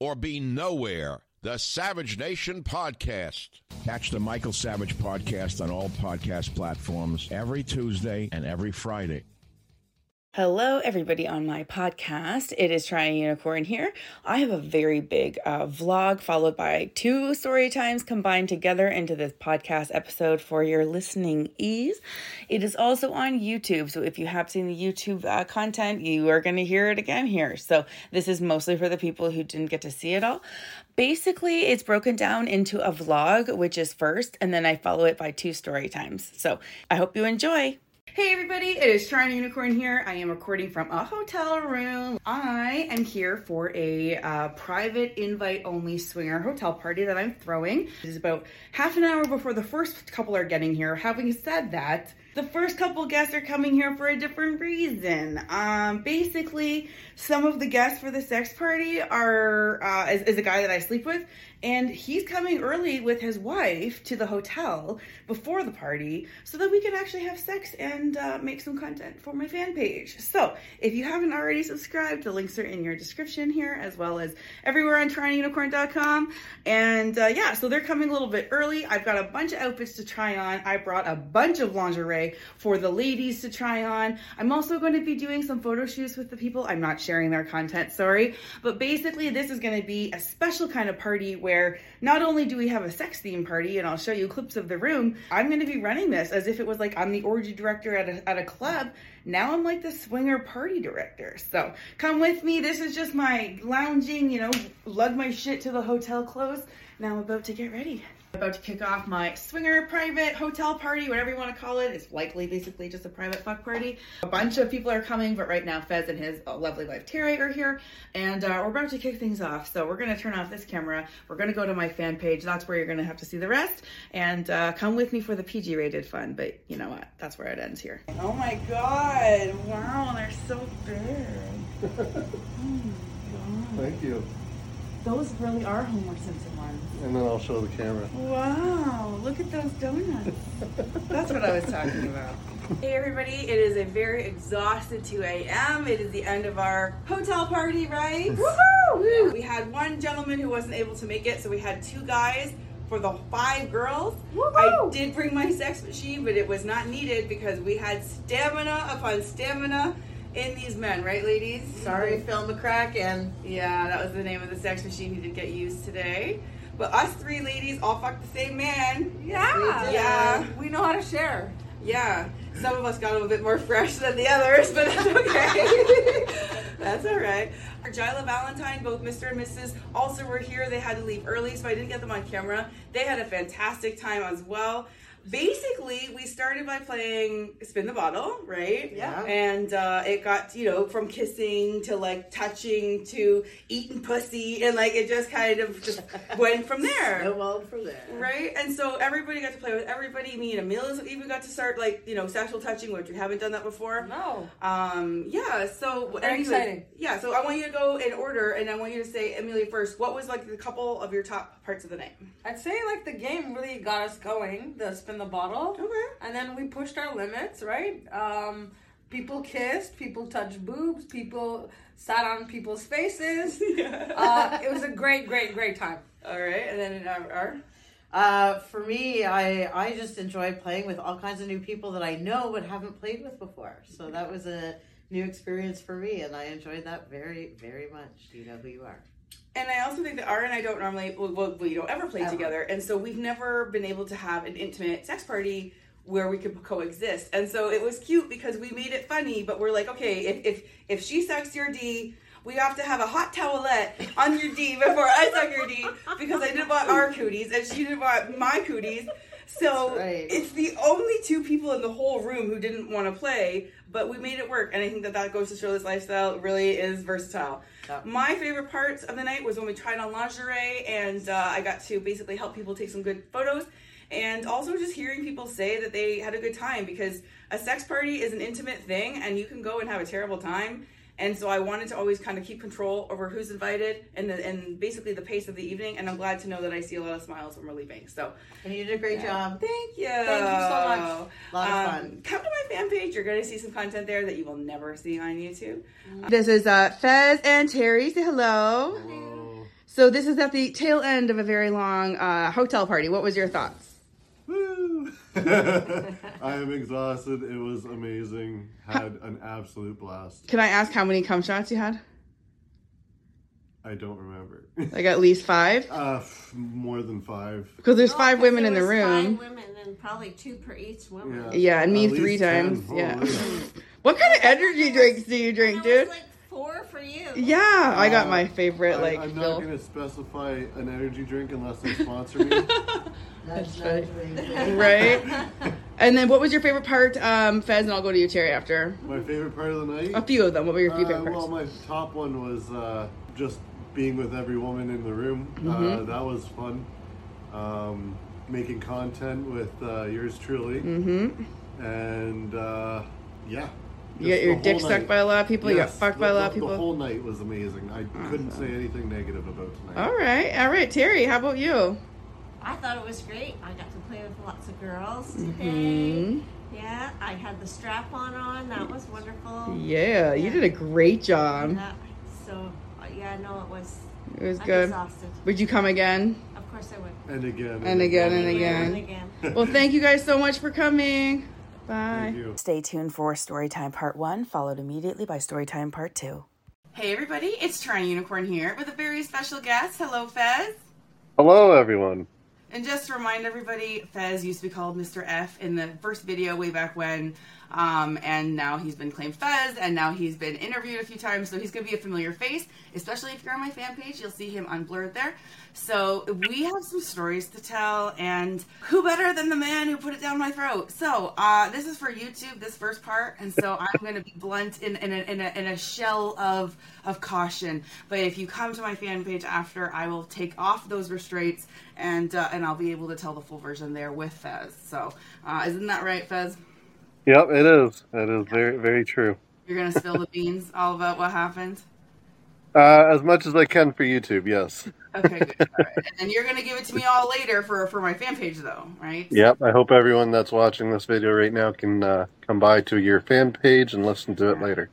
or be nowhere. The Savage Nation Podcast. Catch the Michael Savage Podcast on all podcast platforms every Tuesday and every Friday. Hello, everybody on my podcast. It is Toronto Unicorn here. I have a very big uh, vlog followed by two story times combined together into this podcast episode for your listening ease. It is also on YouTube. So if you have seen the YouTube uh, content, you are going to hear it again here. So this is mostly for the people who didn't get to see it all. Basically, it's broken down into a vlog, which is first, and then I follow it by two story times. So I hope you enjoy. Hey everybody, it is Toronto Unicorn here. I am recording from a hotel room. I am here for a uh, private invite only swinger hotel party that I'm throwing. It is about half an hour before the first couple are getting here. Having said that, the first couple guests are coming here for a different reason. Um, basically, some of the guests for the sex party are uh, is, is a guy that I sleep with, and he's coming early with his wife to the hotel before the party so that we can actually have sex and uh, make some content for my fan page. So, if you haven't already subscribed, the links are in your description here as well as everywhere on torontounicorn.com. And uh, yeah, so they're coming a little bit early. I've got a bunch of outfits to try on. I brought a bunch of lingerie for the ladies to try on. I'm also going to be doing some photo shoots with the people. I'm not sharing their content, sorry. But basically, this is going to be a special kind of party where not only do we have a sex theme party, and I'll show you clips of the room, I'm going to be running this as if it was like I'm the orgy director at a, at a club. Now I'm like the swinger party director. So come with me. This is just my lounging, you know, lug my shit to the hotel clothes. Now I'm about to get ready. About to kick off my swinger private hotel party, whatever you want to call it. It's likely basically just a private fuck party. A bunch of people are coming, but right now Fez and his lovely wife Terry are here, and uh, we're about to kick things off. So we're gonna turn off this camera. We're gonna go to my fan page. That's where you're gonna have to see the rest, and uh, come with me for the PG-rated fun. But you know what? That's where it ends here. Oh my god! Wow, they're so big. oh Thank you. Those really are Homer Simpson ones. And then I'll show the camera. Wow, look at those donuts. That's what I was talking about. Hey everybody, it is a very exhausted 2 a.m. It is the end of our hotel party, right? Woohoo! We had one gentleman who wasn't able to make it, so we had two guys for the five girls. I did bring my sex machine, but it was not needed because we had stamina upon stamina in these men, right, ladies? Sorry, Phil McCracken. Yeah, that was the name of the sex machine he did get used today. But us three ladies all fucked the same man. Yeah. Yeah. We know how to share. Yeah. Some of us got a little bit more fresh than the others, but that's okay. that's all right. Jila Valentine, both Mr. and Mrs. also were here. They had to leave early, so I didn't get them on camera. They had a fantastic time as well. Basically, we started by playing Spin the Bottle, right? Yeah. And uh, it got, you know, from kissing to like touching to eating pussy, and like it just kind of just went from there. Snowballed from there. Right, and so everybody got to play with everybody. Me and Amelia even got to start like you know sexual touching, which we haven't done that before. No. Um, yeah. So Very anyways, exciting. Yeah. So I want you to go in order, and I want you to say Amelia first. What was like the couple of your top parts of the night? I'd say like the game really got us going. The spin the bottle. Okay. And then we pushed our limits, right? Um, people kissed, people touched boobs, people sat on people's faces. uh, it was a great, great, great time. All right, and then our Uh, for me, I I just enjoy playing with all kinds of new people that I know but haven't played with before. So that was a new experience for me, and I enjoyed that very very much. Do you know who you are? And I also think that Ara and I don't normally, well, we don't ever play Ever. together, and so we've never been able to have an intimate sex party where we could coexist. And so it was cute because we made it funny, but we're like, okay, if if if she sucks your D. We have to have a hot towelette on your D before I suck your D because I didn't want our cooties and she didn't want my cooties. So right. it's the only two people in the whole room who didn't want to play, but we made it work. And I think that that goes to show this lifestyle really is versatile. My favorite parts of the night was when we tried on lingerie and uh, I got to basically help people take some good photos. And also just hearing people say that they had a good time because a sex party is an intimate thing and you can go and have a terrible time. And so I wanted to always kind of keep control over who's invited and the, and basically the pace of the evening. And I'm glad to know that I see a lot of smiles when we're leaving. So And you did a great job. Thank you. Thank you so much. A lot of Um, fun. Come to my fan page. You're going to see some content there that you will never see on YouTube. Mm-hmm. This is uh, Fez and Terry. Say hello. So this is at the tail end of a very long uh, hotel party. What was your thoughts? Woo! I am exhausted. It was amazing. Had an absolute blast. Can I ask how many cum shots you had? I don't remember. Like at least five? uh, f- more than five. Because there's No, five 'cause women there in the was room. Five women and probably two per each woman. Yeah. Yeah, and me At three least 10. times. Yeah. Holy. What kind of energy drinks do you And drink, was dude? like four for you. Yeah, I got Uh, my favorite I, like I'm not going to specify an energy drink unless they sponsor me. That's funny. funny. right? And then what was your favorite part, um, Fez? And I'll go to you, Terry, after. my favorite part of the night? A few of them. What were your few Uh, favorite well, my top one was uh, just being with every woman in the room. Uh, Mm-hmm. that was fun. Um, making content with uh, yours truly. Mm-hmm. And uh, yeah. You got your dick whole sucked by a lot of people. You got Yes, fucked by a lot of people. The whole night was amazing. I couldn't say anything negative about tonight. All right, all right, Terry. How about you? I thought it was great. I got to play with lots of girls today. Mhm. Yeah, I had the strap on on. That was wonderful. Yeah, you did a great job. Yeah, so, yeah, no, it was. It was I'm good. exhausted. Would you come again? Of course I would. And again. And again and And again. again. Well, thank you guys so much for coming. Bye. Thank you. Stay tuned for Storytime Part 1, followed immediately by Storytime Part 2. Hey, everybody, it's Toronto Unicorn here with a very special guest. Hello, Fez. Hello, everyone. And just to remind everybody, Fez used to be called Mr. F in the first video way back when. Um, and now he's been claimed Fez, and now he's been interviewed a few times, so he's going to be a familiar face, especially if you're on my fan page. You'll see him unblurred there. So we have some stories to tell, and who better than the man who put it down my throat? So uh, this is for YouTube, this first part, and so I'm going to be blunt in, in, a, in, a, in a shell of of caution. But if you come to my fan page after, I will take off those restraints, and uh, and I'll be able to tell the full version there with Fez. So uh, isn't that right, Fez? Yep, it is. It is very, very true. You're gonna spill the beans all about what happened. Uh, as much as I can for YouTube, yes. Okay, good. All right. And you're gonna give it to me all later for for my fan page, though, right? Yep. I hope everyone that's watching this video right now can uh, come by to your fan page and listen to it later.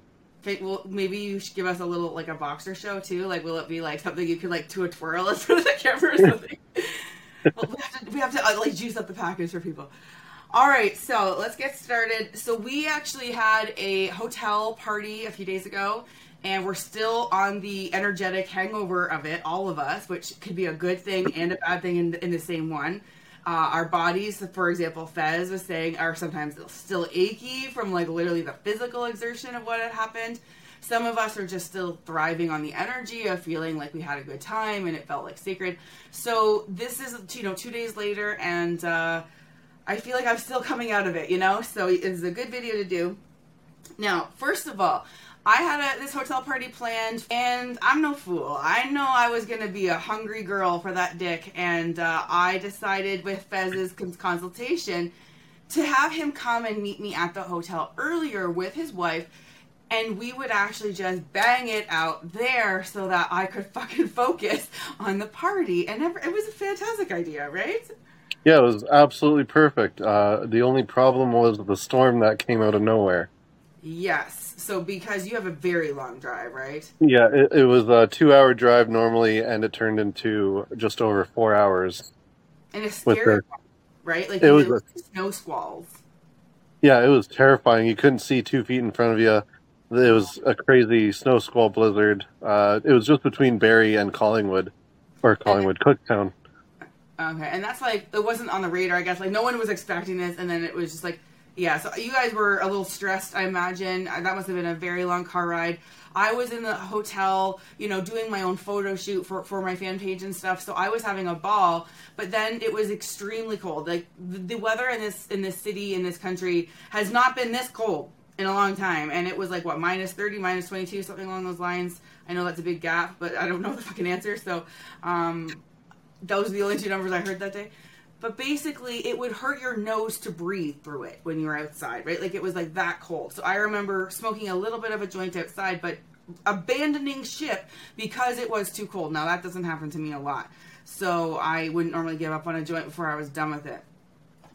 Okay, Well, maybe you should give us a little like a boxer show too. Like, will it be like something you could like do a twirl in front of the camera or something? well, we have to, we have to uh, like juice up the package for people. All right, so let's get started. So we actually had a hotel party a few days ago, and we're still on the energetic hangover of it, all of us, which could be a good thing and a bad thing in, in the same one. Uh, our bodies, for example, Fez was saying, are sometimes still achy from like literally the physical exertion of what had happened. Some of us are just still thriving on the energy of feeling like we had a good time and it felt like sacred. So this is, you know, two days later, and uh, I feel like I'm still coming out of it, you know? So it's a good video to do. Now, first of all, I had a, this hotel party planned, and I'm no fool. I know I was going to be a hungry girl for that dick, and uh, I decided with Fez's consultation to have him come and meet me at the hotel earlier with his wife, and we would actually just bang it out there so that I could fucking focus on the party. And it was a fantastic idea, right? Yeah, it was absolutely perfect. Uh, the only problem was the storm that came out of nowhere. Yes. So because you have a very long drive, right? Yeah, it, it was a two-hour drive normally, and it turned into just over four hours. And it's scary, the- right? Like It was snow squalls. Yeah, it was terrifying. You couldn't see two feet in front of you. it was a crazy snow squall blizzard. Uh, it was just between Barrie and Collingwood, or Collingwood, Cookstown. Okay, and that's like it wasn't on the radar. I guess like no one was expecting this, and then it was just like, yeah. So you guys were a little stressed, I imagine. Uh, That must have been a very long car ride. I was in the hotel, you know, doing my own photo shoot for, for my fan page and stuff. So I was having a ball, but then it was extremely cold. Like the, the weather in this in this city in this country has not been this cold in a long time, and it was like what minus thirty, minus twenty two, something along those lines. I know that's a big gap, but I don't know the fucking answer. So, um, those are the only two numbers I heard that day. But basically, it would hurt your nose to breathe through it when you were outside, right? Like it was like that cold. So I remember smoking a little bit of a joint outside, but abandoning ship because it was too cold. Now that doesn't happen to me a lot. So I wouldn't normally give up on a joint before I was done with it.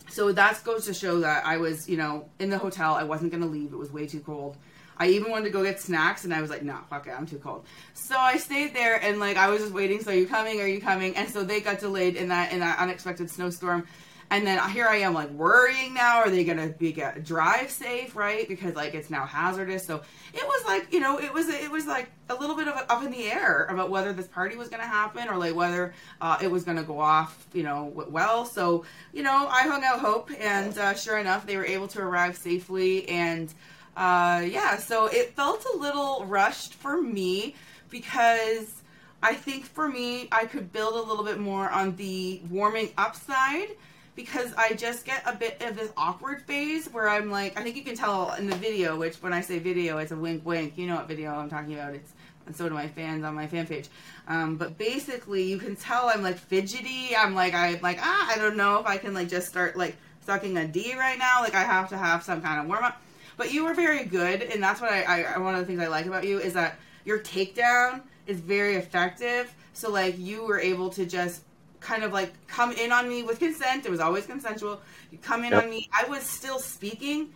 So that goes to show that I was, you know, in the hotel. I wasn't going to leave. It was way too cold. I even wanted to go get snacks, and I was like, no, fuck it, I'm too cold. So I stayed there, and like I was just waiting. So are you coming? Are you coming? And so they got delayed in that in that unexpected snowstorm. And then here I am, like worrying now. Are they gonna be get drive safe, right? Because like it's now hazardous. So it was like you know, it was it was like a little bit of a, up in the air about whether this party was gonna happen or like whether uh, it was gonna go off, you know, well. So you know, I hung out hope, and uh, sure enough, they were able to arrive safely. And uh, yeah, so it felt a little rushed for me because I think for me, I could build a little bit more on the warming up side because I just get a bit of this awkward phase where I'm like, I think you can tell in the video, which when I say video, it's a wink wink. You know what video I'm talking about. It's and so do my fans on my fan page. Um, but basically, you can tell I'm like fidgety. I'm like, I like, ah, I don't know if I can like just start like sucking a D right now. Like I have to have some kind of warm up. But you were very good, and that's what I, I one of the things I like about you is that your takedown is very effective. So like you were able to just kind of like come in on me with consent. It was always consensual. You come in Yep. on me. I was still speaking,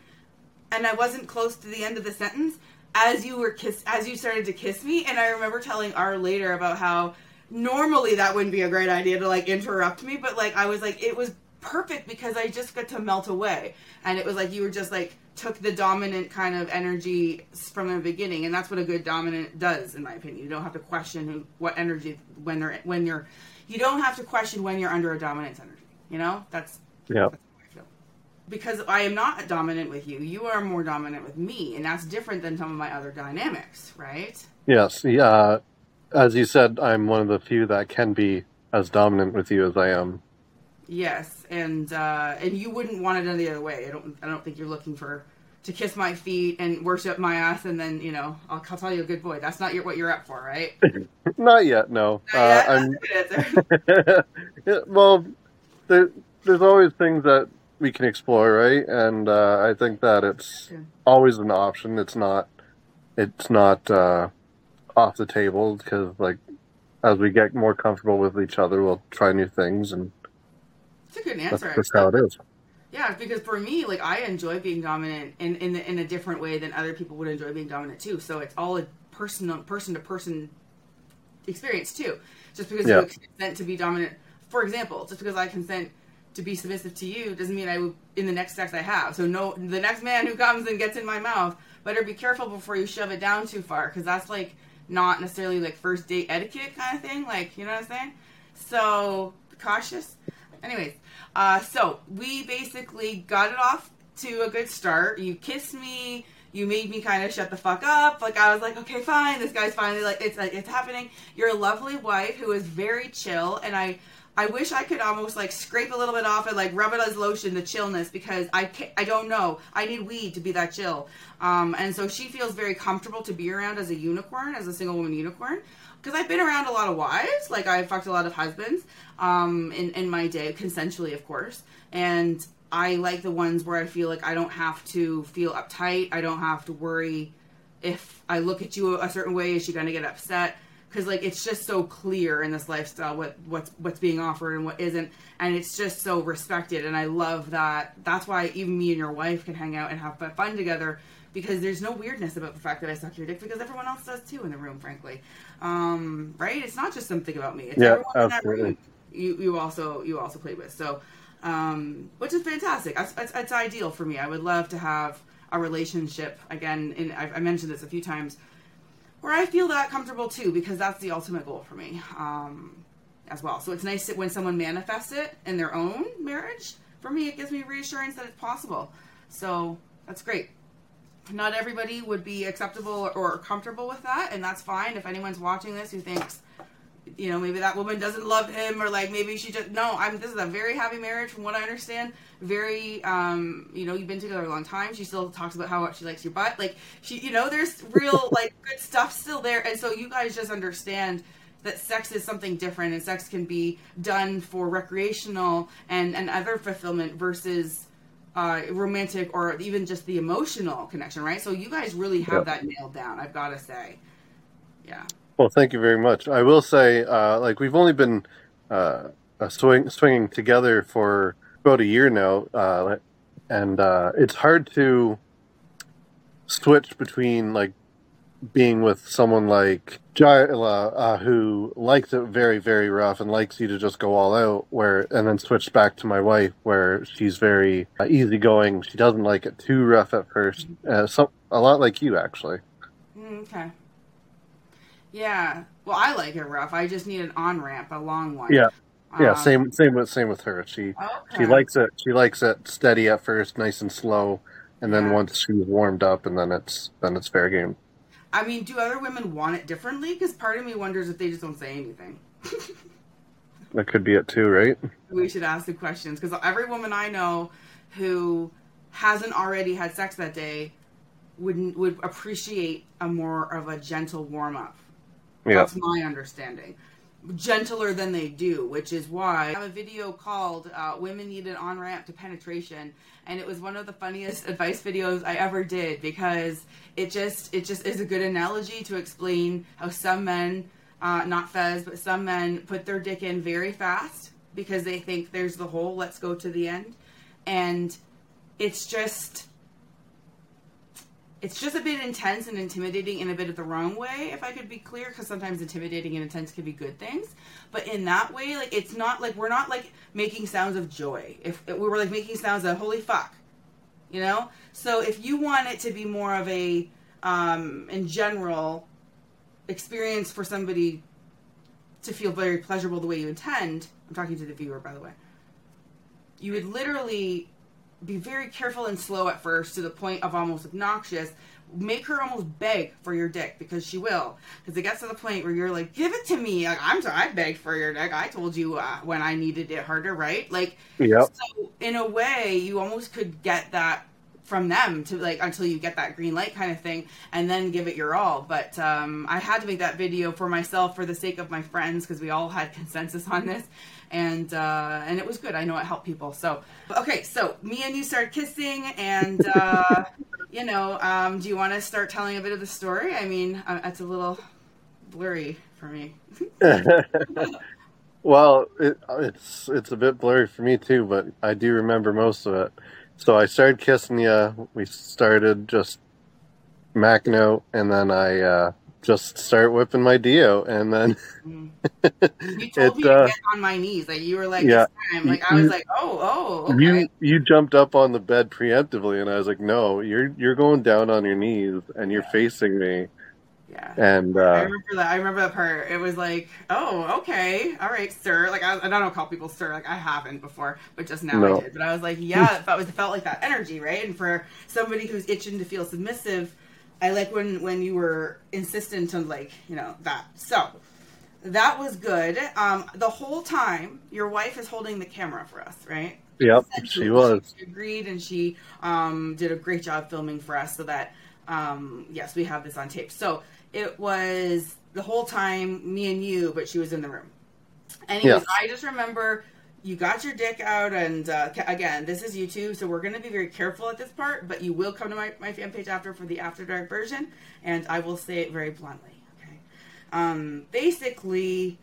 and I wasn't close to the end of the sentence as you were kiss as you started to kiss me. And I remember telling R later about how normally that wouldn't be a great idea to like interrupt me, but like I was like it was perfect because I just got to melt away, and it was like you were just like took the dominant kind of energy from the beginning, and that's what a good dominant does, in my opinion. You don't have to question who, what energy when they're when you're you don't have to question when you're under a dominance energy. You know that's Yeah. that's I. Because I am not dominant with you. You are more dominant with me, and that's different than some of my other dynamics, right? Yes. Yeah. As you said, I'm one of the few that can be as dominant with you as I am. Yes, and uh, and you wouldn't want it any other way. I don't. I don't think you're looking for to kiss my feet and worship my ass, and then you know I'll, I'll tell you a good boy. That's not your, what you're up for, right? Not yet. No. Not Uh, yet? I'm. That's a good answer. Yeah, well, there, there's always things that we can explore, right? And uh, I think that it's Yeah. always an option. It's not. It's not uh, off the table because, like, as we get more comfortable with each other, we'll try new things, and It's a good that's answer. just how it is. Yeah, because for me, like I enjoy being dominant in in, in a different way than other people would enjoy being dominant too. So it's all a personal person to person experience too. Just because Yeah. you consent to be dominant, for example, just because I consent to be submissive to you doesn't mean I will in the next sex I have. So no, the next man who comes and gets in my mouth better be careful before you shove it down too far because that's like not necessarily like first date etiquette kind of thing. Like you know what I'm saying? So cautious. Anyways, uh, so we basically got it off to a good start. You kissed me. You made me kind of shut the fuck up. Like I was like, okay, fine. This guy's finally like, it's like it's happening. You're a lovely wife who is very chill, and I, I wish I could almost like scrape a little bit off and like rub it as lotion, the chillness, because I can't, I don't know. I need weed to be that chill. Um, and so she feels very comfortable to be around as a unicorn, as a single woman unicorn because I've been around a lot of wives, like I've fucked a lot of husbands um, in in my day, consensually, of course, and I like the ones where I feel like I don't have to feel uptight, I don't have to worry if I look at you a certain way, is she gonna get upset? Because like it's just so clear in this lifestyle what what's what's being offered and what isn't, and it's just so respected, and I love that. That's why even me and your wife can hang out and have fun together because there's no weirdness about the fact that I suck your dick because everyone else does too in the room, frankly. Um, right? It's not just something about me. It's Yeah, everyone in that absolutely. you you also you also played with. So, um, which is fantastic. It's, that's, that's ideal for me. I would love to have a relationship again, and I've, I mentioned this a few times, where I feel that comfortable too, because that's the ultimate goal for me um, as well. So it's nice that when someone manifests it in their own marriage. For me, it gives me reassurance that it's possible. So that's great. Not everybody would be acceptable or comfortable with that, and that's fine. If anyone's watching this who thinks, you know, maybe that woman doesn't love him, or like maybe she just no. I'm. This is a very happy marriage, from what I understand. Very, um, you know, you've been together a long time. She still talks about how much she likes your butt. Like she, you know, there's real like good stuff still there, and so you guys just understand that sex is something different, and sex can be done for recreational and and other fulfillment versus uh, romantic or even just the emotional connection, right? So you guys really have Yep. that nailed down. I've got to say, yeah. Well, thank you very much. I will say, uh, like we've only been uh, uh, swing, swinging together for about a year now, uh, and uh, it's hard to switch between like being with someone like Jayla, uh, who likes it very, very rough and likes you to just go all out, where and then switch back to my wife, where she's very uh, easygoing. She doesn't like it too rough at first. Uh, some a lot like you, actually. Mm, okay. Yeah. Well, I like it rough. I just need an on ramp, a long one. Yeah. Yeah, Um, same same with same with her. She okay. she likes it she likes it steady at first, nice and slow, and then Yeah. once she's warmed up, and then it's then it's fair game. I mean, do other women want it differently? Because part of me wonders if they just don't say anything. That could be it too, right? we should ask the questions because every woman I know who hasn't already had sex that day would would appreciate a more of a gentle warm up. Yeah. That's my understanding. Gentler than they do, which is why I have a video called uh, "Women Need an On Ramp to Penetration," and it was one of the funniest advice videos I ever did because it just it just is a good analogy to explain how some men, uh, not Fez, but some men put their dick in very fast because they think there's the hole. Let's go to the end, and it's just it's just a bit intense and intimidating in a bit of the wrong way if i could be clear because sometimes intimidating and intense can be good things. But in that way like it's not like we're not like making sounds of joy. If, if we were like making sounds of holy fuck you know? So if you want it to be more of a um in general experience for somebody to feel very pleasurable the way you intend i'm talking to the viewer by the way you would literally be very careful and slow at first to the point of almost obnoxious. Make her almost beg for your dick because she will. Because it gets to the point where you're like, "Give it to me." Like, I'm sorry, I begged for your dick. I told you uh, when I needed it harder, right? Like, Yep. so in a way, you almost could get that from them to like until you get that green light kind of thing, and then give it your all. But um, I had to make that video for myself for the sake of my friends because we all had consensus on this, and uh, and it was good. I know it helped people. So okay, so me and you started kissing, and uh, you know, um, do you want to start telling a bit of the story? I mean, uh, it's a little blurry for me. Well, it, it's it's a bit blurry for me too, but I do remember most of it. So I started kissing you. We started just macking out, and then I uh, just start whipping my dio, and then Mm. You told it. me to Uh, get on my knees. Like you were like, Yeah. Like I was like, oh, oh, okay. You you jumped up on the bed preemptively, and I was like, "No, you're you're going down on your knees, and you're facing me." Yeah. And I uh, remember that. I remember that part. It was like, oh, okay, all right, sir. Like I, I don't call people sir. Like I haven't before, but just now No. I did. But I was like, yeah, it felt, it felt like that energy, right? And for somebody who's itching to feel submissive, I like when when you were insistent on like you know that. So that was good. Um, the whole time, your wife is holding the camera for us, right? yep, she was. She agreed, and she um, did a great job filming for us, so that um, yes, we have this on tape. So it was the whole time me and you, but she was in the room. Anyways, Yes. I just remember you got your dick out, and uh, again, this is YouTube, so we're going to be very careful at this part. But you will come to my, my fan page after for the after dark version, and I will say it very bluntly. Okay, um, basically,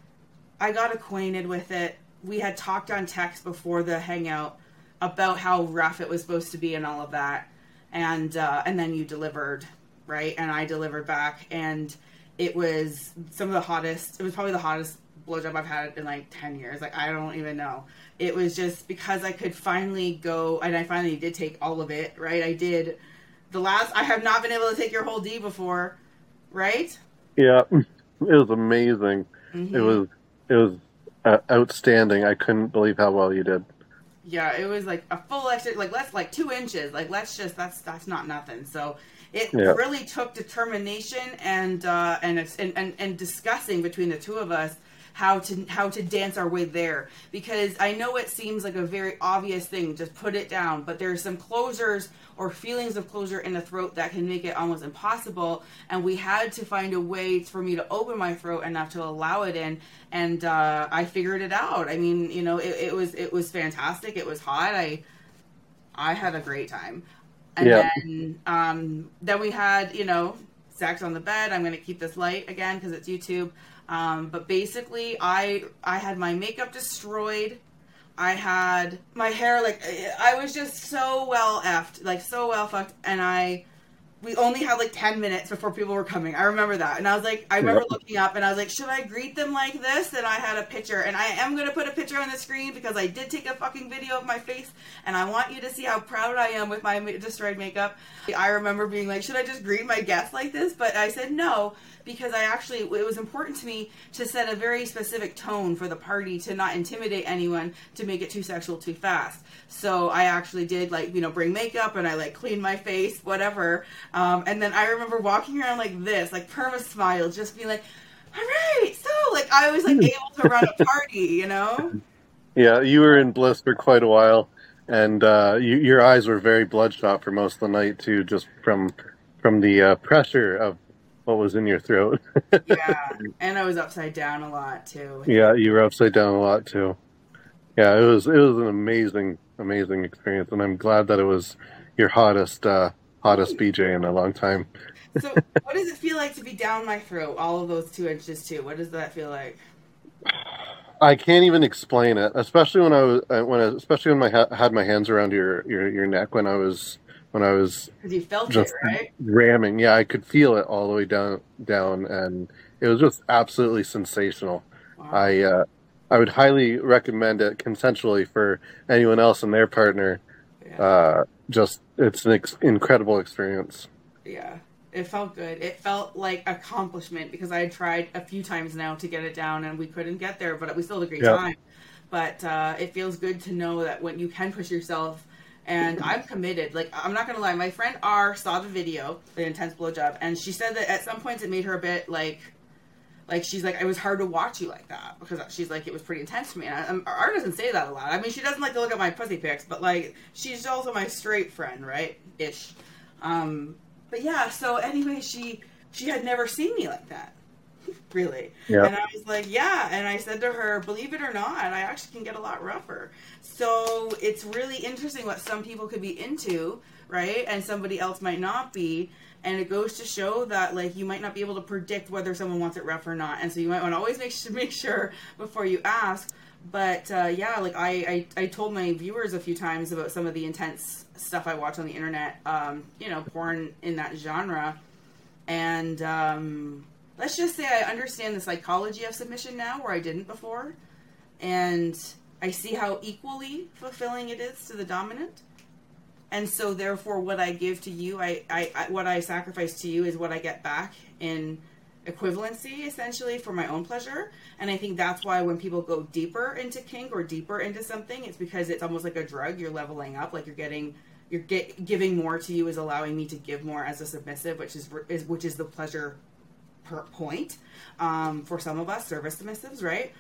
I got acquainted with it. We had talked on text before the hangout about how rough it was supposed to be and all of that, and uh, and then you delivered, right? And I delivered back, and it was some of the hottest. It was probably the hottest blowjob I've had in like ten years. Like I don't even know. It was just because I could finally go, and I finally did take all of it, right? I did the last I have not been able to take your whole D before, right? Yeah, it was amazing. Mhm. It was it was uh, outstanding. I couldn't believe how well you did. Yeah, it was like a full extra, like let's like two inches. Like let's just that's that's not nothing. So it Yeah. really took determination and uh, and, it's- and and and discussing between the two of us how to how to dance our way there. Because I know it seems like a very obvious thing just put it down. But there's some closures or feelings of closure in the throat that can make it almost impossible. And we had to find a way for me to open my throat enough to allow it in. And uh, I figured it out. I mean you know it, it was it was fantastic. It was hot. I I had a great time. And Yeah. then um, then we had you know sex on the bed. I'm going to keep this light again because it's YouTube. Um, but basically, I I had my makeup destroyed. I had my hair like I was just so well effed, like so well fucked, and I we only had like 10 minutes before people were coming. I remember that. And I was like, I remember Yep. looking up and I was like, should I greet them like this? And I had a picture. And I am going to put a picture on the screen because I did take a fucking video of my face. And I want you to see how proud I am with my destroyed makeup. I remember being like, should I just greet my guests like this? But I said no because I actually, it was important to me to set a very specific tone for the party to not intimidate anyone to make it too sexual too fast. So I actually did like, you know, bring makeup and I like cleaned my face, whatever. Um, and then I remember walking around like this, like perma smile, just being like, all right, so like I was like able to run a party, you know? Yeah, you were in bliss for quite a while, and uh, you, your eyes were very bloodshot for most of the night too, just from from the uh, pressure of what was in your throat. yeah. And I was upside down a lot too. yeah, you were upside down a lot too. Yeah, it was it was an amazing amazing experience, and I'm glad that it was your hottest uh, hottest BJ in a long time. So what does it feel like to be down my throat, all of those two inches too? What does that feel like? I can't even explain it, especially when I was uh, when I, especially when I ha- had my hands around your, your your neck when I was when I was you felt just it, right? ramming. Yeah, I could feel it all the way down down, and it was just absolutely sensational. I uh, I would highly recommend it consensually for anyone else and their partner. Uh, just it's an ex- incredible experience. Yeah. It felt good. It felt like accomplishment because I had tried a few times now to get it down and we couldn't get there, but we still had a great Yeah. time. But uh, it feels good to know that when you can push yourself, and I'm committed. Like I'm not gonna lie, my friend R saw the video, the intense blowjob, and she said that at some points it made her a bit like, like she's like it was hard to watch you like that because she's like it was pretty intense to me. And I, um, R doesn't say that a lot. I mean, she doesn't like to look at my pussy pics, but like she's also my straight friend, right? Ish. Um, but yeah, so anyway, she she had never seen me like that. really. Yeah. And I was like, yeah. And I said to her, believe it or not, I actually can get a lot rougher. So it's really interesting what some people could be into, right? And somebody else might not be. And it goes to show that like you might not be able to predict whether someone wants it rough or not. And so you might want to always make sure, make sure before you ask. But uh, yeah, like I, I, I told my viewers a few times about some of the intense stuff I watch on the internet, um, you know, porn in that genre. And um, let's just say I understand the psychology of submission now where I didn't before. And I see how equally fulfilling it is to the dominant. And so therefore what I give to you, I, I, I what I sacrifice to you is what I get back in equivalency essentially for my own pleasure. And I think that's why when people go deeper into kink or deeper into something, it's because it's almost like a drug. You're leveling up, like you're getting you're get, giving more to you is allowing me to give more as a submissive, which is, is which is the pleasure point um, for some of us service submissives, right?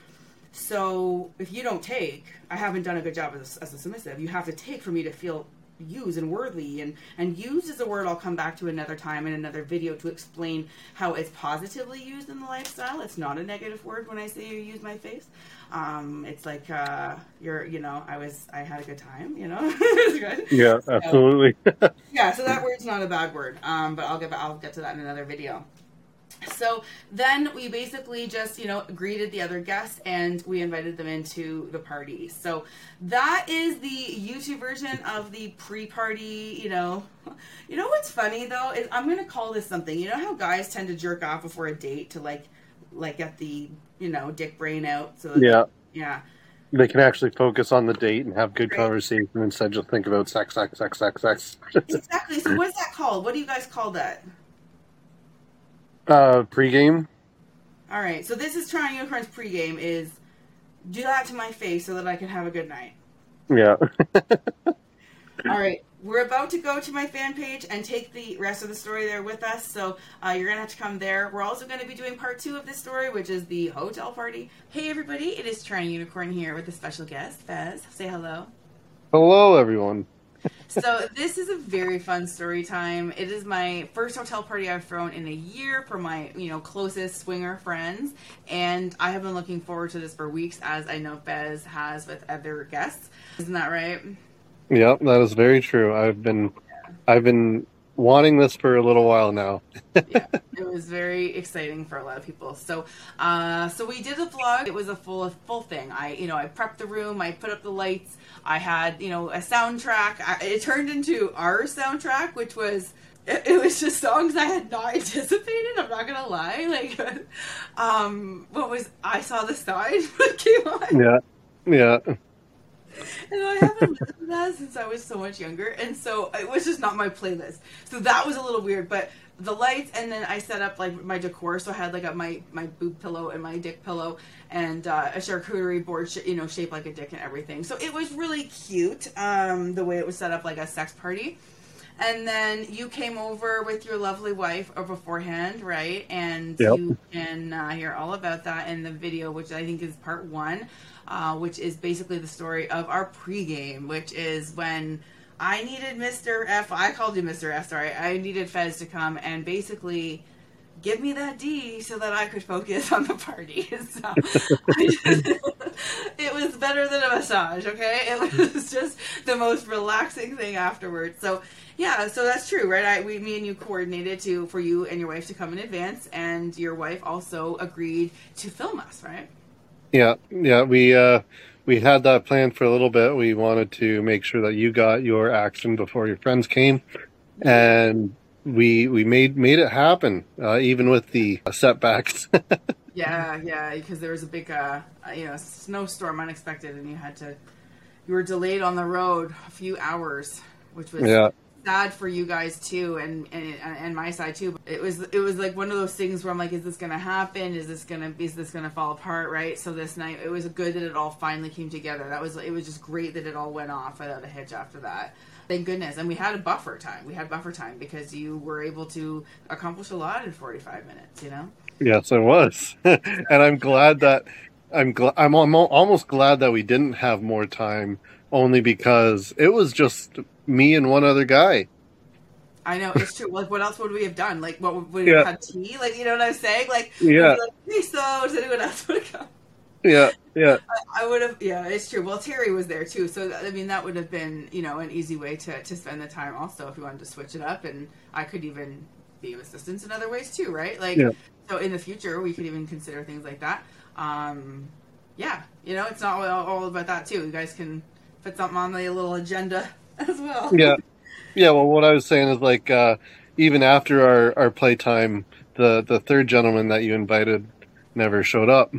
So if you don't take, I haven't done a good job as, as a submissive. You have to take for me to feel used and worthy and and used is a word I'll come back to another time in another video to explain how it's positively used in the lifestyle. It's not a negative word when I say you use my face. Um, it's like uh, you're you know I was I had a good time you know it was good. Yeah, So- absolutely. yeah, so that word's not a bad word. Um, but I'll get I'll get to that in another video. So then we basically just, you know, greeted the other guests and we invited them into the party. So that is the YouTube version of the pre-party, you know. You know what's funny though is I'm going to call this something. You know how guys tend to jerk off before a date to like like get the, you know, dick brain out so that- Yeah. yeah. they can actually focus on the date and have good conversation instead of just think about sex, sex, sex, sex, sex. exactly. So what is that called? What do you guys call that? Uh, pregame. All right. So this is Toronto Unicorn's pregame. Is do that to my face so that I can have a good night. Yeah. All right. We're about to go to my fan page and take the rest of the story there with us. So uh, you're going to have to come there. We're also going to be doing part two of this story, which is the hotel party. Hey, everybody. It is Toronto Unicorn here with a special guest, Fez. Say hello. Hello, everyone. So this is a very fun story time. It is my first hotel party I've thrown in a year for my, you know, closest swinger friends, and I have been looking forward to this for weeks, as I know Fez has with other guests. Isn't that right? Yep, that is very true. I've been, I've been wanting this for a little while now. yeah, it was very exciting for a lot of people. So, uh, so we did a vlog. It was a full full thing. I, you know, I prepped the room. I put up the lights. I had, you know, a soundtrack. I, it turned into our soundtrack, which was. It, it was just songs I had not anticipated. I'm not gonna lie. Like, um, what was I saw the sign came on. Yeah, yeah and I haven't listened to that since I was so much younger, and so it was just not my playlist. So that was a little weird, but the lights, and then I set up like my decor. So I had like a, my my boob pillow and my dick pillow, and uh, a charcuterie board, sh- you know, shaped like a dick and everything. So it was really cute. Um, the way it was set up like a sex party. And then you came over with your lovely wife or beforehand, right? And yep. you can uh, hear all about that in the video, which I think is part one uh, which is basically the story of our pregame, which is when I needed Mr. F. I called you Mr. F. Sorry, I needed Fez to come and basically give me that D so that I could focus on the party. So just, it was better than a massage, okay? It was just the most relaxing thing afterwards. So yeah, so that's true, right? I we me and you coordinated to for you and your wife to come in advance and your wife also agreed to film us, right? Yeah, yeah, we uh, we had that plan for a little bit. We wanted to make sure that you got your action before your friends came, and we we made made it happen, uh, even with the setbacks. yeah, yeah, because there was a big uh, you know snowstorm unexpected, and you had to you were delayed on the road a few hours, which was yeah sad for you guys too, and, and and my side too. It was it was like one of those things where I'm like, is this gonna happen? Is this gonna is this gonna fall apart? Right. So this night, it was good that it all finally came together. That was it was just great that it all went off without a hitch after that. Thank goodness. And we had a buffer time. We had buffer time because you were able to accomplish a lot in 45 minutes. You know. Yes, I was, and I'm glad that I'm glad I'm almost glad that we didn't have more time only because it was just me and one other guy. I know it's true. Like, what else would we have done? Like, what would we yeah. have had tea? Like, you know what I'm saying? Like, yeah. Like, hey, so does anyone else want to come? Yeah, yeah. I, I, would have. Yeah, it's true. Well, Terry was there too, so I mean that would have been you know an easy way to to spend the time. Also, if you wanted to switch it up, and I could even be of assistance in other ways too, right? Like, yeah. so in the future we could even consider things like that. Um, yeah, you know, it's not all, all about that too. You guys can put something on the little agenda as well. Yeah, yeah. Well, what I was saying is like uh, even after our our playtime, the the third gentleman that you invited never showed up.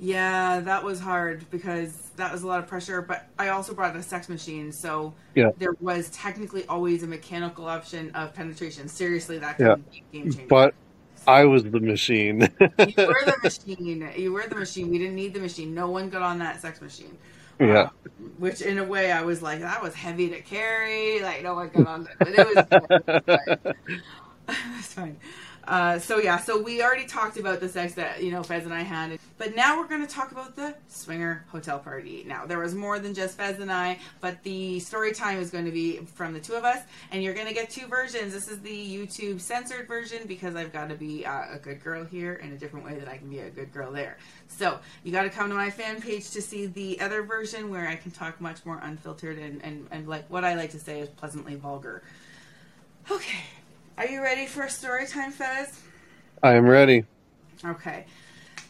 Yeah, that was hard because that was a lot of pressure. But I also brought a sex machine, so yeah. there was technically always a mechanical option of penetration. Seriously, that could yeah. be game changer. But I was the machine. you were the machine. You were the machine. We didn't need the machine. No one got on that sex machine. Yeah. Uh, which in a way I was like, that was heavy to carry. Like no one got on it. But it was, it was fine. Uh, so yeah, so we already talked about the sex that you know Fez and I had, but now we're going to talk about the swinger hotel party. Now there was more than just Fez and I, but the story time is going to be from the two of us, and you're going to get two versions. This is the YouTube censored version because I've got to be uh, a good girl here in a different way that I can be a good girl there. So you got to come to my fan page to see the other version where I can talk much more unfiltered and and, and like what I like to say is pleasantly vulgar. Okay. Are you ready for a story time, Fez? I am ready. Okay.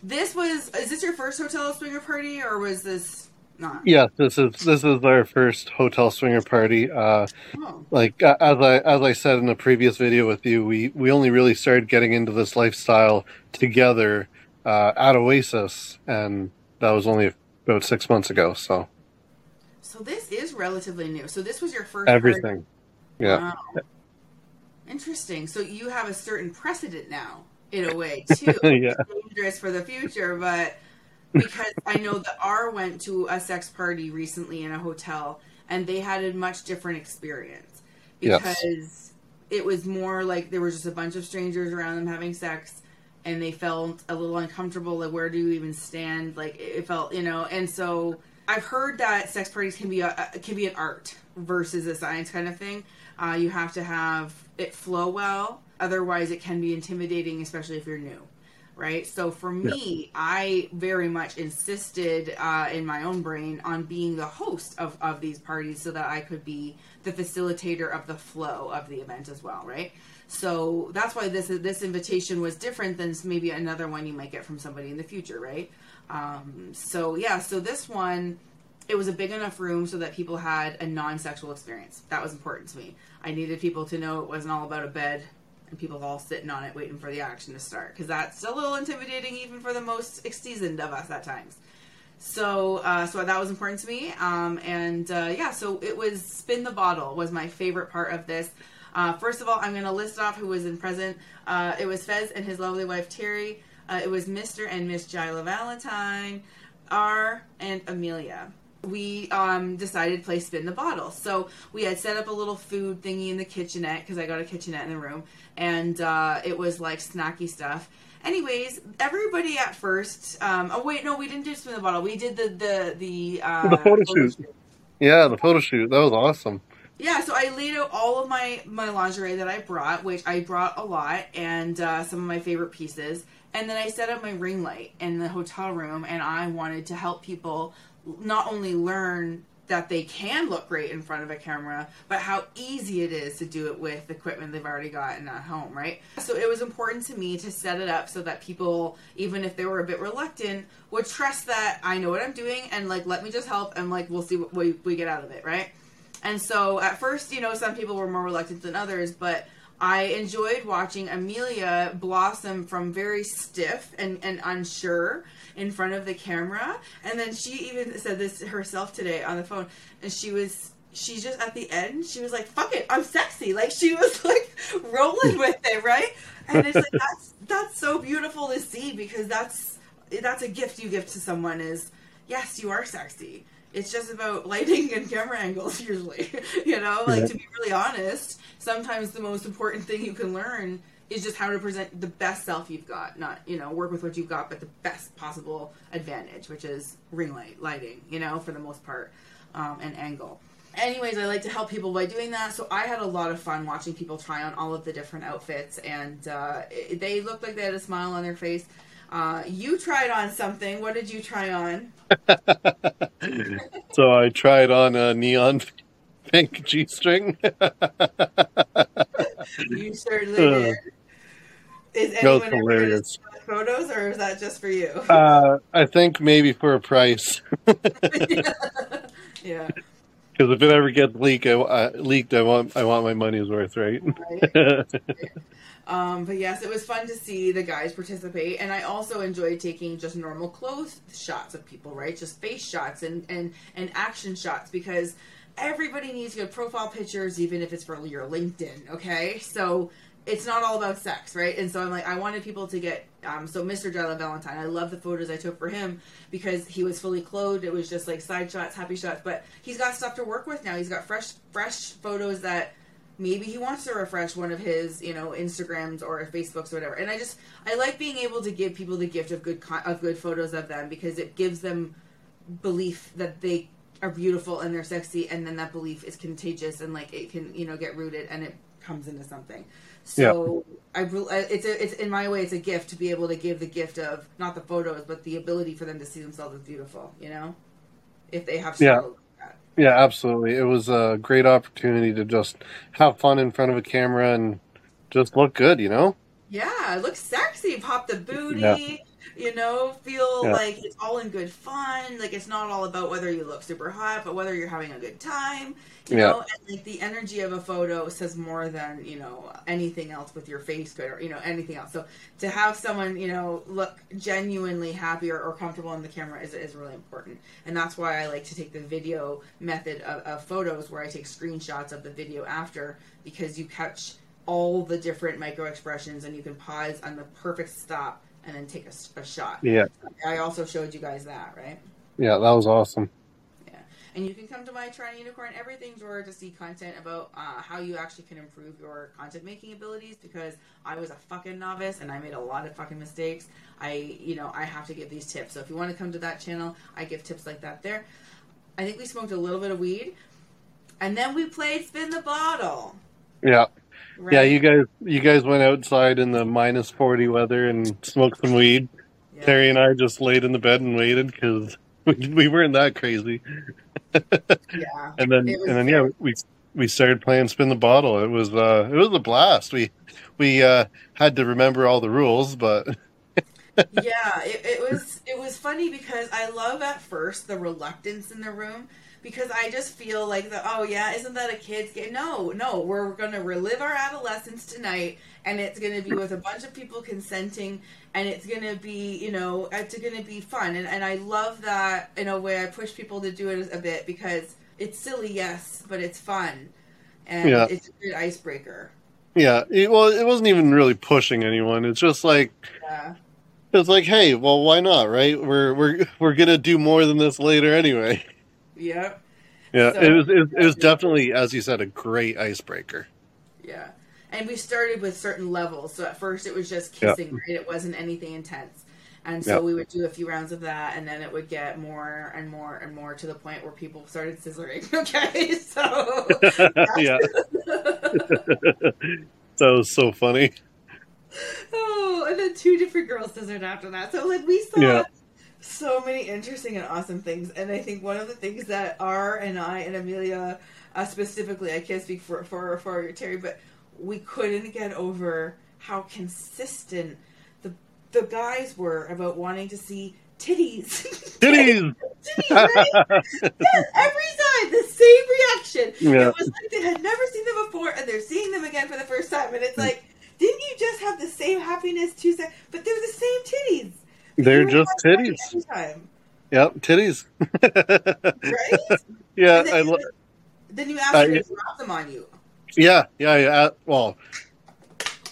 This was is this your first hotel swinger party or was this not? Yes, this is this is our first hotel swinger party. Uh, oh. Like as I as I said in the previous video with you, we we only really started getting into this lifestyle together uh, at Oasis, and that was only about six months ago. So So this is relatively new. So this was your first everything, yeah. Wow. Interesting. So you have a certain precedent now, in a way, too. Yeah. Dangerous for the future, but because I know that R went to a sex party recently in a hotel, and they had a much different experience Yes. because it was more like there was just a bunch of strangers around them having sex, and they felt a little uncomfortable. Like, where do you even stand? Like, it felt, you know, and so. I've heard that sex parties can be a- can be an art versus a science kind of thing. Uh, you have to have it flow well, otherwise it can be intimidating, especially if you're new, right? So for me, I very much insisted uh, in my own brain on being the host of of these parties, so that I could be the facilitator of the flow of the event as well, right? So that's why this this invitation was different than maybe another one you might get from somebody in the future, right? Um, so yeah, so this one, it was a big enough room so that people had a non-sexual experience. That was important to me. I needed people to know it wasn't all about a bed and people all sitting on it waiting for the action to start because that's a little intimidating even for the most seasoned of us at times. So, uh, so that was important to me. Um, and uh, yeah, so it was spin the bottle was my favorite part of this. Uh, first of all, I'm going to list off who was in present. Uh, it was Fez and his lovely wife Terry. Uh, it was Mr. and Miss Jila Valentine, R, and Amelia. We um, decided to play spin the bottle. So we had set up a little food thingy in the kitchenette because I got a kitchenette in the room, and uh, it was like snacky stuff. Anyways, everybody at first. Um, oh wait, no, we didn't do spin the bottle. We did the the the uh, the photo shoot. Yeah, the photo shoot. That was awesome. Yeah, so I laid out all of my my lingerie that I brought, which I brought a lot, and uh, some of my favorite pieces. And then I set up my ring light in the hotel room, and I wanted to help people not only learn that they can look great in front of a camera, but how easy it is to do it with equipment they've already got in at home, right? So it was important to me to set it up so that people, even if they were a bit reluctant, would trust that I know what I'm doing and like let me just help and like we'll see what we, we get out of it, right? And so at first, you know, some people were more reluctant than others, but I enjoyed watching Amelia blossom from very stiff and, and unsure in front of the camera. And then she even said this herself today on the phone. And she was, she just at the end, she was like, fuck it, I'm sexy. Like she was like rolling with it, right? And it's like, that's, that's so beautiful to see because that's, that's a gift you give to someone is, yes, you are sexy it's just about lighting and camera angles usually you know? Like to be really honest sometimes the most important thing you can learn is just how to present the best self you've got not you know work with what you've got but the best possible advantage which is ring light lighting you know for the most part um, and angle. Anyways i like to help people by doing that so i had a lot of fun watching people try on all of the different outfits and uh, they looked like they had a smile on their face uh, you tried on something what did you try on so I tried on a neon pink G string. you certainly did. Is anyone hilarious. photos, or is that just for you? Uh, I think maybe for a price, yeah. because if it ever gets leaked, I, uh, leaked, I want I want my money's worth, right? right? Um, but yes, it was fun to see the guys participate, and I also enjoyed taking just normal clothes shots of people, right? Just face shots and and and action shots because everybody needs good profile pictures, even if it's for your LinkedIn. Okay, so it's not all about sex, right? And so I'm like, I wanted people to get. Um, so Mr. Jella Valentine, I love the photos I took for him because he was fully clothed. It was just like side shots, happy shots, but he's got stuff to work with now. He's got fresh, fresh photos that maybe he wants to refresh one of his you know instagrams or facebooks or whatever and i just i like being able to give people the gift of good con- of good photos of them because it gives them belief that they are beautiful and they're sexy and then that belief is contagious and like it can you know get rooted and it comes into something so I, re- I it's a, it's in my way it's a gift to be able to give the gift of not the photos but the ability for them to see themselves as beautiful you know if they have Yeah. struggled that. Yeah, absolutely. It was a great opportunity to just have fun in front of a camera and just look good, you know. Yeah, it looks sexy. Pop the booty. Yeah. You know, feel Yeah. like it's all in good fun. Like it's not all about whether you look super hot, but whether you're having a good time. You Yeah. know, and like the energy of a photo says more than you know anything else with your face could, or you know anything else. So to have someone you know look genuinely happy or, or comfortable in the camera is is really important, and that's why I like to take the video method of, of photos where I take screenshots of the video after because you catch all the different micro expressions and you can pause on the perfect stop and then take a shot. Yeah. I also showed you guys that, right? Yeah, that was awesome. Yeah, and you can come to my Toronto Unicorn Everything drawer to see content about uh, how you actually can improve your content making abilities because I was a fucking novice and I made a lot of fucking mistakes. I, you know, I have to give these tips. So if you want to come to that channel, I give tips like that there. I think we smoked a little bit of weed and then we played Spin the Bottle. Yeah. Right? Yeah, you guys you guys went outside in the minus 40 weather and smoked some weed. Yeah. Terry and I just laid in the bed and waited cuz we, we weren't that crazy. Yeah. And then and then yeah, we we started playing spin the bottle. It was uh it was a blast. We we uh had to remember all the rules, but yeah, it, it was it was funny because I love at first the reluctance in the room because I just feel like the oh yeah, isn't that a kid's game? No, no, we're gonna relive our adolescence tonight, and it's gonna be with a bunch of people consenting, and it's gonna be you know it's gonna be fun, and and I love that in a way I push people to do it a bit because it's silly, yes, but it's fun, and Yeah. it's a good icebreaker. yeah, it, well it wasn't even really pushing anyone. It's just like Yeah. it's like, hey, well why not, right? We're we're we're going to do more than this later anyway. Yep. Yeah, So- it was it, was- it was definitely as you said a great icebreaker. Yeah. And we started with certain levels. So at first it was just Yeah. kissing, right? It wasn't anything intense. And so Yeah. we would do a few rounds of that, and then it would get more and more and more to the point where people started scissoring. Okay, so yeah. that was so funny. oh, and then two different girls scissored after that. So like we saw Yeah. So many interesting and awesome things, and I think one of the things that R and I and Amelia uh, specifically, I can't speak for for for Terry, but we couldn't get over how consistent the the guys were about wanting to see titties. Titties. titties, right? yes, every time the same reaction. Yeah. It was like they had never seen them before, and they're seeing them again for the first time, and it's like, didn't you just have the same happiness two seconds? But they're the same titties. They're just titties. Yep, titties. right? yeah, then I lo- Then you ask I- to drop them on you. yeah, yeah, yeah. uh, Well,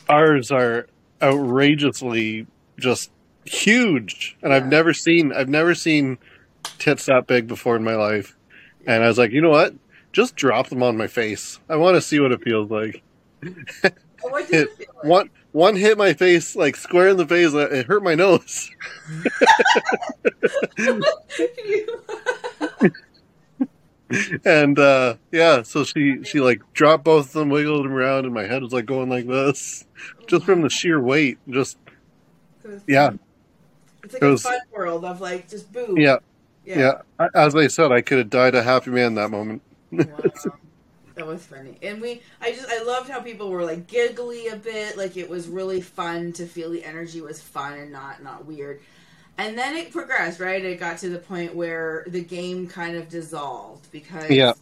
ours are outrageously just huge, and I've never seen I've never seen tits that big before in my life. And I was like, you know what? Just drop them on my face. I want to see what it feels like. Oh, what it feel like? One one hit my face like square in the face. It hurt my nose. And uh yeah, so she she like dropped both of them, wiggled them around, and my head was like going like this, just from the sheer weight. Just yeah, It's like It a fun world of like just boom. yeah, Yeah. yeah. I- As I said, I could have died a happy man that moment. Wow. That was funny. And we I just I loved how people were like giggly a bit, like it was really fun to feel the energy was fun and not not weird. And then it progressed, right? It got to the point where the game kind of dissolved because Yeah.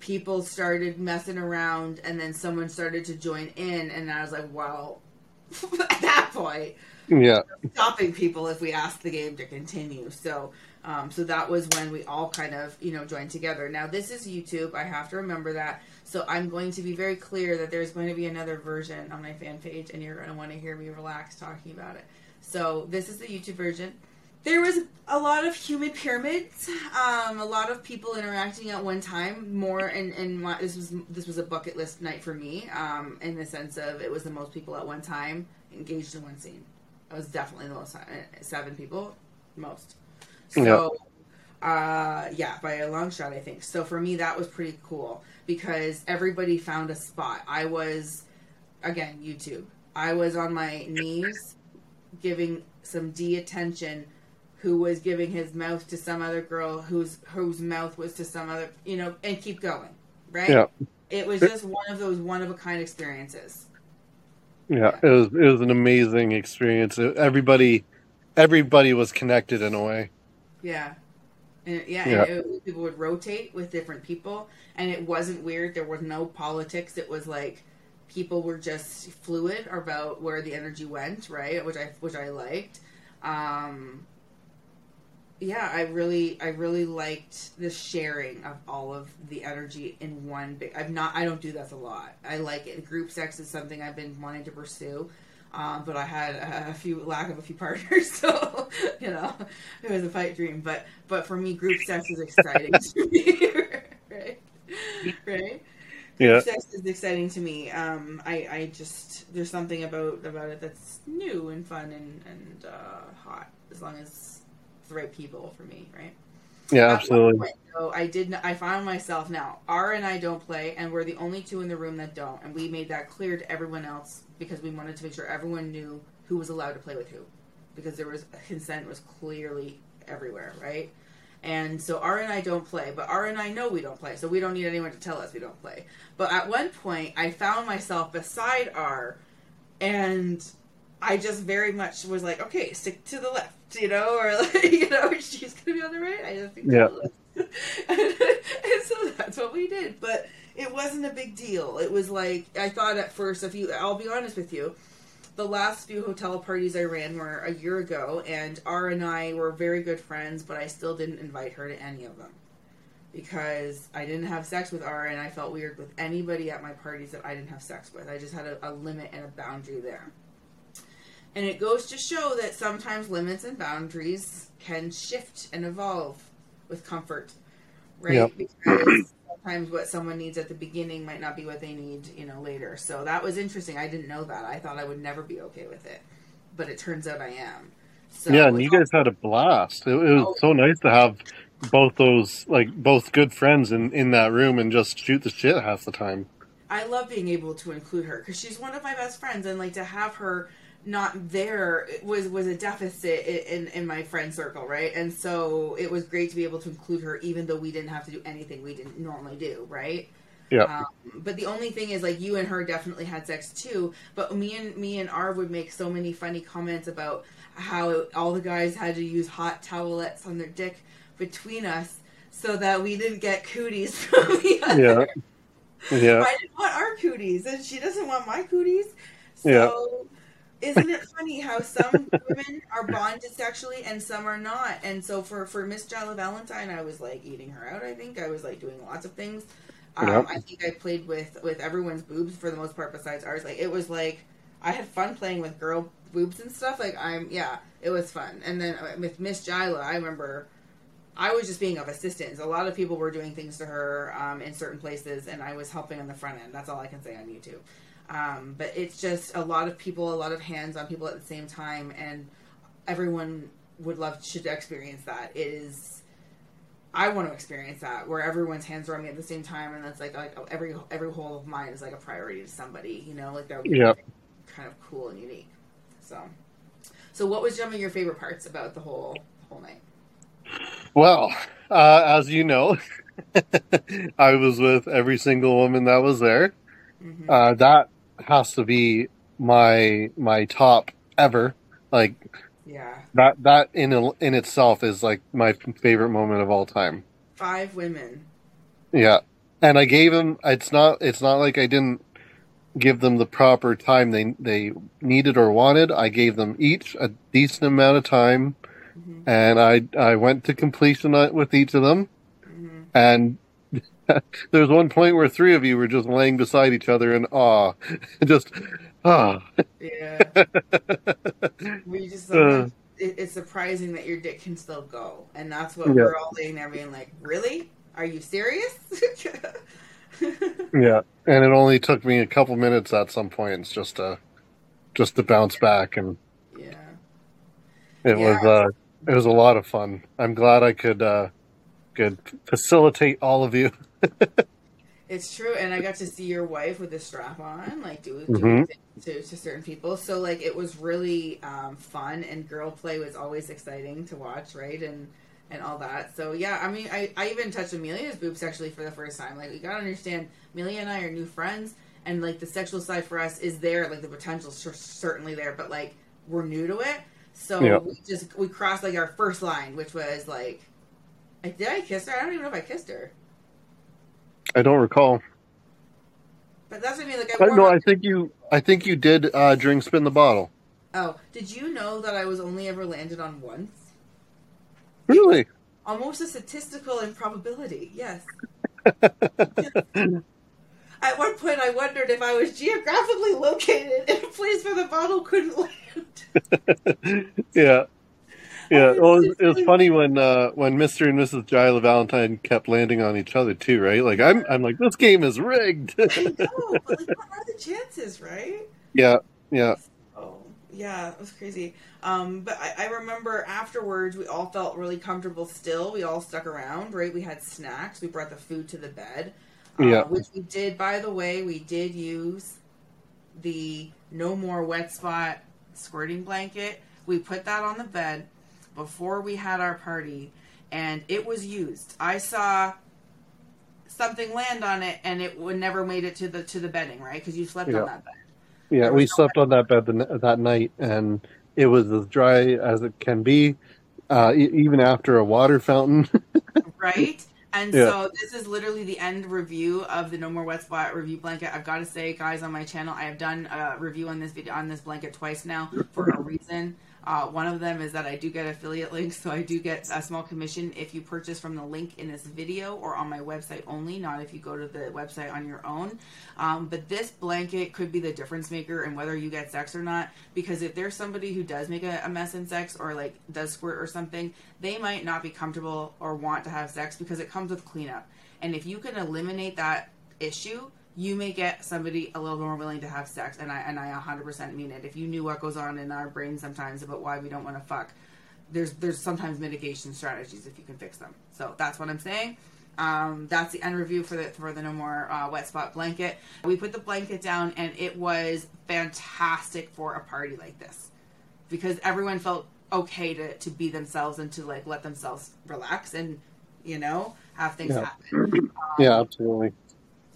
people started messing around and then someone started to join in and I was like, well at that point Yeah, stopping people if we ask the game to continue. So, um, so that was when we all kind of you know joined together. Now this is YouTube. I have to remember that. So I'm going to be very clear that there's going to be another version on my fan page, and you're going to want to hear me relax talking about it. So this is the YouTube version. There was a lot of human pyramids, um, a lot of people interacting at one time. More and and my, this was this was a bucket list night for me, um, in the sense of it was the most people at one time engaged in one scene. It was definitely the most uh, seven people, most. So, uh, yeah, by a long shot, I think. So for me, that was pretty cool because everybody found a spot. I was, again, YouTube. I was on my knees giving some D attention who was giving his mouth to some other girl whose whose mouth was to some other you know and keep going right Yeah. it was just one of those one of a kind experiences yeah. It was it was an amazing experience. Everybody everybody was connected in a way. Yeah. And yeah, Yeah. And it, people would rotate with different people, and it wasn't weird. There was no politics. It was like people were just fluid about where the energy went, right? Which I which I liked. Um, yeah, I really I really liked the sharing of all of the energy in one big. I've not I don't do that a lot. I like it. Group sex is something I've been wanting to pursue. Um, but I had a, few lack of a few partners, so you know it was a pipe dream. But but for me, group sex is exciting to me, right? Right? Yeah. Group sex is exciting to me. Um, I I just there's something about about it that's new and fun and and uh, hot as long as the right people for me, right? Yeah, absolutely. point, though, I did. I found myself now. R and I don't play, and we're the only two in the room that don't. And we made that clear to everyone else because we wanted to make sure everyone knew who was allowed to play with who, because there was consent was clearly everywhere, right? And so R and I don't play, but R and I know we don't play, so we don't need anyone to tell us we don't play. But at one point, I found myself beside R, and I just very much was like, okay, stick to the left, you know, or like, you know, she's gonna be on the right. I just think Yeah. and, and so that's what we did. But it wasn't a big deal. It was like I thought at first. If you, I'll be honest with you, the last few hotel parties I ran were a year ago, and R and I were very good friends, but I still didn't invite her to any of them because I didn't have sex with R, and I felt weird with anybody at my parties that I didn't have sex with. I just had a, a limit and a boundary there. And it goes to show that sometimes limits and boundaries can shift and evolve with comfort, right? Yep. Because what someone needs at the beginning might not be what they need, you know, later. So that was interesting. I didn't know that. I thought I would never be okay with it, but it turns out I am. So yeah, and you guys had a blast. It, it was Oh. so nice to have both those like both good friends in in that room and just shoot the shit half the time. I love being able to include her because she's one of my best friends, and like to have her not there was was a deficit in, in my friend circle, right? And so it was great to be able to include her, even though we didn't have to do anything we didn't normally do, right? Yeah. Um, but the only thing is, like, you and her definitely had sex too. But me and me and R would make so many funny comments about how all the guys had to use hot towelettes on their dick between us so that we didn't get cooties from the other. Yeah. Yeah. I didn't want our cooties, and she doesn't want my cooties. So, Yeah. Isn't it funny how some women are bonded sexually and some are not? And so, for for Miss Jala Valentine, I was like eating her out. I think I was like doing lots of things. Um, Yep. I think I played with with everyone's boobs for the most part, besides ours. Like it was like I had fun playing with girl boobs and stuff. Like I'm yeah, it was fun. And then uh, with Miss Jila, I remember. I was just being of assistance. A lot of people were doing things to her um, in certain places, and I was helping on the front end. That's all I can say on YouTube. Um, but it's just a lot of people, a lot of hands on people at the same time, and everyone would love to experience that. It is. I want to experience that where everyone's hands are on me at the same time, and that's like like every every whole of mine is like a priority to somebody. You know, like that would be Yep. kind of cool and unique. So, so what was some of your favorite parts about the whole whole night? Well, uh, as you know, I was with every single woman that was there. Mhm. Uh, that has to be my my top ever. Like Yeah, that that in in itself is like my favorite moment of all time. five women. Yeah, and I gave them. It's not. It's not like I didn't give them the proper time they they needed or wanted. I gave them each a decent amount of time, Mhm. and I I went to completion with each of them. Mhm. And there was one point where three of you were just laying beside each other in awe, just ah. Yeah. we just sometimes, it, it's surprising that your dick can still go, and that's what Yeah. we're all laying there being like, "Really? Are you serious?" Yeah, and it only took me a couple minutes at some points just to just to bounce back, and yeah. it was Yeah. uh it was a lot of fun. I'm glad I could uh could facilitate all of you. It's true, and I got to see your wife with a strap on, like do, doing things to, to certain people. So like it was really um, fun, and girl play was always exciting to watch, right? And and all that. So yeah, I mean, I, I even touched Amelia's boobs actually for the first time. Like we gotta understand, Amelia and I are new friends, and like the sexual side for us is there, like the potential's cer- certainly there, but like we're new to it. So Yeah. we just we crossed like our first line, which was like, did I kiss her? I don't even know if I kissed her. I don't recall. But that's what I mean. Like I I, no, I think you. I think you did uh, during spin the bottle. Oh, did you know that I was only ever landed on once? Really? Almost a statistical improbability. Yes. At one point, I wondered if I was geographically located in a place where the bottle couldn't land. Yeah. Yeah. Well, it was, it was funny when uh, when Mr. and Mrs. Gila Valentine kept landing on each other too, right? Like I'm I'm like this game is rigged. I know, but like, what are the chances, right? yeah. Yeah. Oh, yeah, it was crazy. Um, but I, I remember afterwards, we all felt really comfortable still. We all stuck around, right? We had snacks. We brought the food to the bed. Uh, Yeah. Which we did, by the way, we did use the No More Wet Spot squirting blanket. We put that on the bed before we had our party, and it was used. I saw something land on it, and it would never made it to the to the bedding, right? Because you slept Yeah. on that bed. Yeah. We no slept on that bed the, that night, and it was as dry as it can be, uh, e- even after a water fountain. right? And Yeah. so this is literally the end review of the No More Wet Spot review blanket. I've got to say, guys, on my channel, I have done a review on this video on this blanket twice now for a reason. Uh, one of them is that I do get affiliate links, so I do get a small commission if you purchase from the link in this video or on my website only, not if you go to the website on your own. Um, but this blanket could be the difference maker in whether you get sex or not, because if there's somebody who does make a, a mess in sex or like does squirt or something, they might not be comfortable or want to have sex because it comes with cleanup. And if you can eliminate that issue, you may get somebody a little more willing to have sex. And I and I 100% mean it. If you knew what goes on in our brain sometimes about why we don't want to fuck, there's there's sometimes mitigation strategies if you can fix them. So that's what I'm saying. Um, that's the end review for the for the no more uh, wet spot blanket. We put the blanket down and it was fantastic for a party like this because everyone felt okay to, to be themselves and to like let themselves relax and you know have things Yeah. happen. yeah. Absolutely.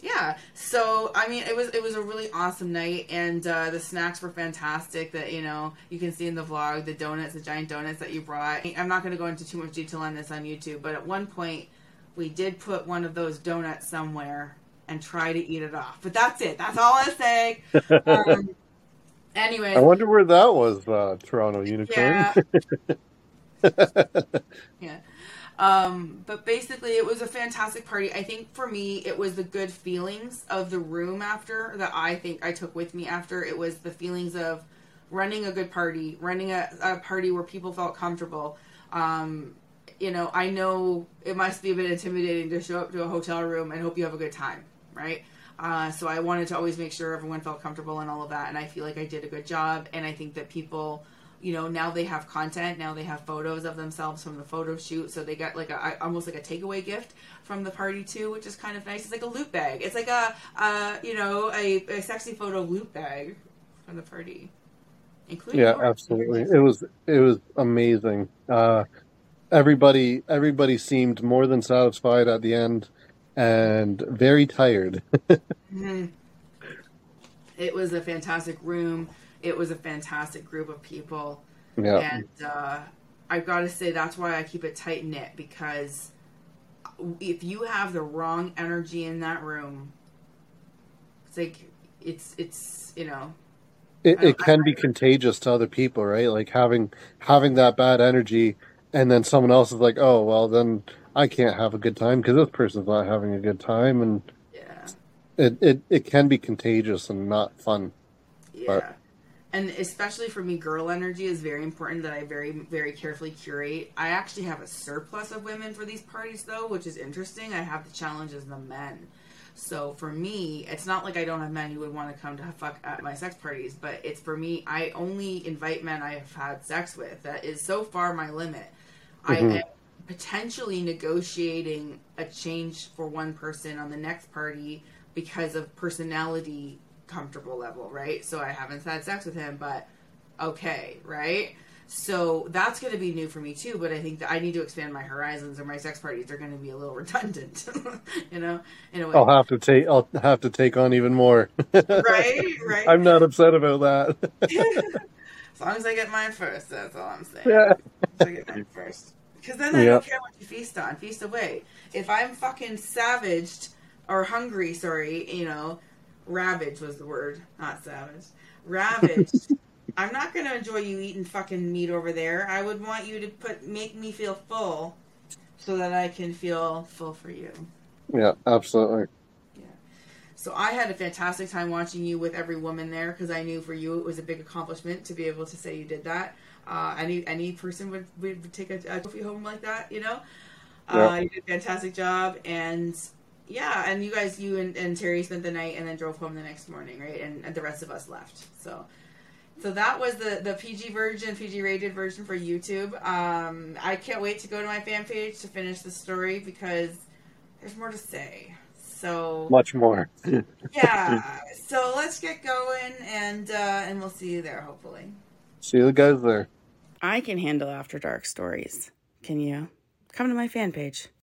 Yeah. So I mean, it was it was a really awesome night, and uh, the snacks were fantastic. That you know you can see in the vlog the donuts, the giant donuts that you brought. I'm not going to go into too much detail on this on YouTube, but at one point we did put one of those donuts somewhere and try to eat it off. But that's it. That's all I'm saying. Um, anyways, I wonder where that was, uh, Toronto Unicorn. Yeah. yeah. Um, but basically, it was a fantastic party. I think for me, it was the good feelings of the room after that I think I took with me after. It was the feelings of running a good party, running a, a party where people felt comfortable. Um, you know, I know it must be a bit intimidating to show up to a hotel room and hope you have a good time, right? Uh, so I wanted to always make sure everyone felt comfortable and all of that, and I feel like I did a good job. And I think that people, you know, now they have content, now they have photos of themselves from the photo shoot, so they got like a almost like a takeaway gift from the party too, which is kind of nice. It's like a loot bag. It's like a, uh, you know, a, a sexy photo loot bag from the party, including Yeah, yours. absolutely. It was it was amazing. Uh, everybody everybody seemed more than satisfied at the end, and very tired. Mhm. It was a fantastic room. It was a fantastic group of people. yeah, And uh, I've got to say, that's why I keep it tight knit because if you have the wrong energy in that room, it's like, it's, it's, you know, it, it can be contagious to other people, right? Like having having that bad energy, and then someone else is like, "Oh, well, then I can't have a good time because this person's not having a good time," and yeah. it, it, it can be contagious and not fun. Yeah. But- and especially for me, girl energy is very important that I very, very carefully curate. I actually have a surplus of women for these parties, though, which is interesting. I have the challenges of the men. So for me, it's not like I don't have men who would want to come to fuck at my sex parties, but it's for me, I only invite men I have had sex with. That is so far my limit. I Mhm. am potentially negotiating a change for one person on the next party because of personality comfortable level, right? So I haven't had sex with him, but okay, right? So that's going to be new for me too, but I think that I need to expand my horizons or my sex parties are going to be a little redundant, you know, in a way. I'll have to take I'll have to take on even more. right, right. I'm not upset about that. As long as I get mine first, that's all I'm saying. Yeah. I get mine first. Because then I Yeah. don't care what you feast on. Feast away. If I'm fucking savaged or hungry, sorry, you know, ravaged was the word, not savage. Ravaged. I'm not gonna enjoy you eating fucking meat over there. I would want you to put make me feel full, so that I can feel full for you. Yeah, absolutely. Yeah. So I had a fantastic time watching you with every woman there because I knew for you it was a big accomplishment to be able to say you did that. Uh, any any person would, would take a, a trophy home like that, you know. Yeah. Uh, you did a fantastic job, and yeah, and you guys, you and, and Terry spent the night and then drove home the next morning, right? And, and the rest of us left. So, so that was the the PG version, PG rated version for YouTube. Um, I can't wait to go to my fan page to finish the story because there's more to say. So Much more. yeah. So let's get going, and uh, and we'll see you there hopefully. See you guys there. I can handle after dark stories. Can you? Come to my fan page.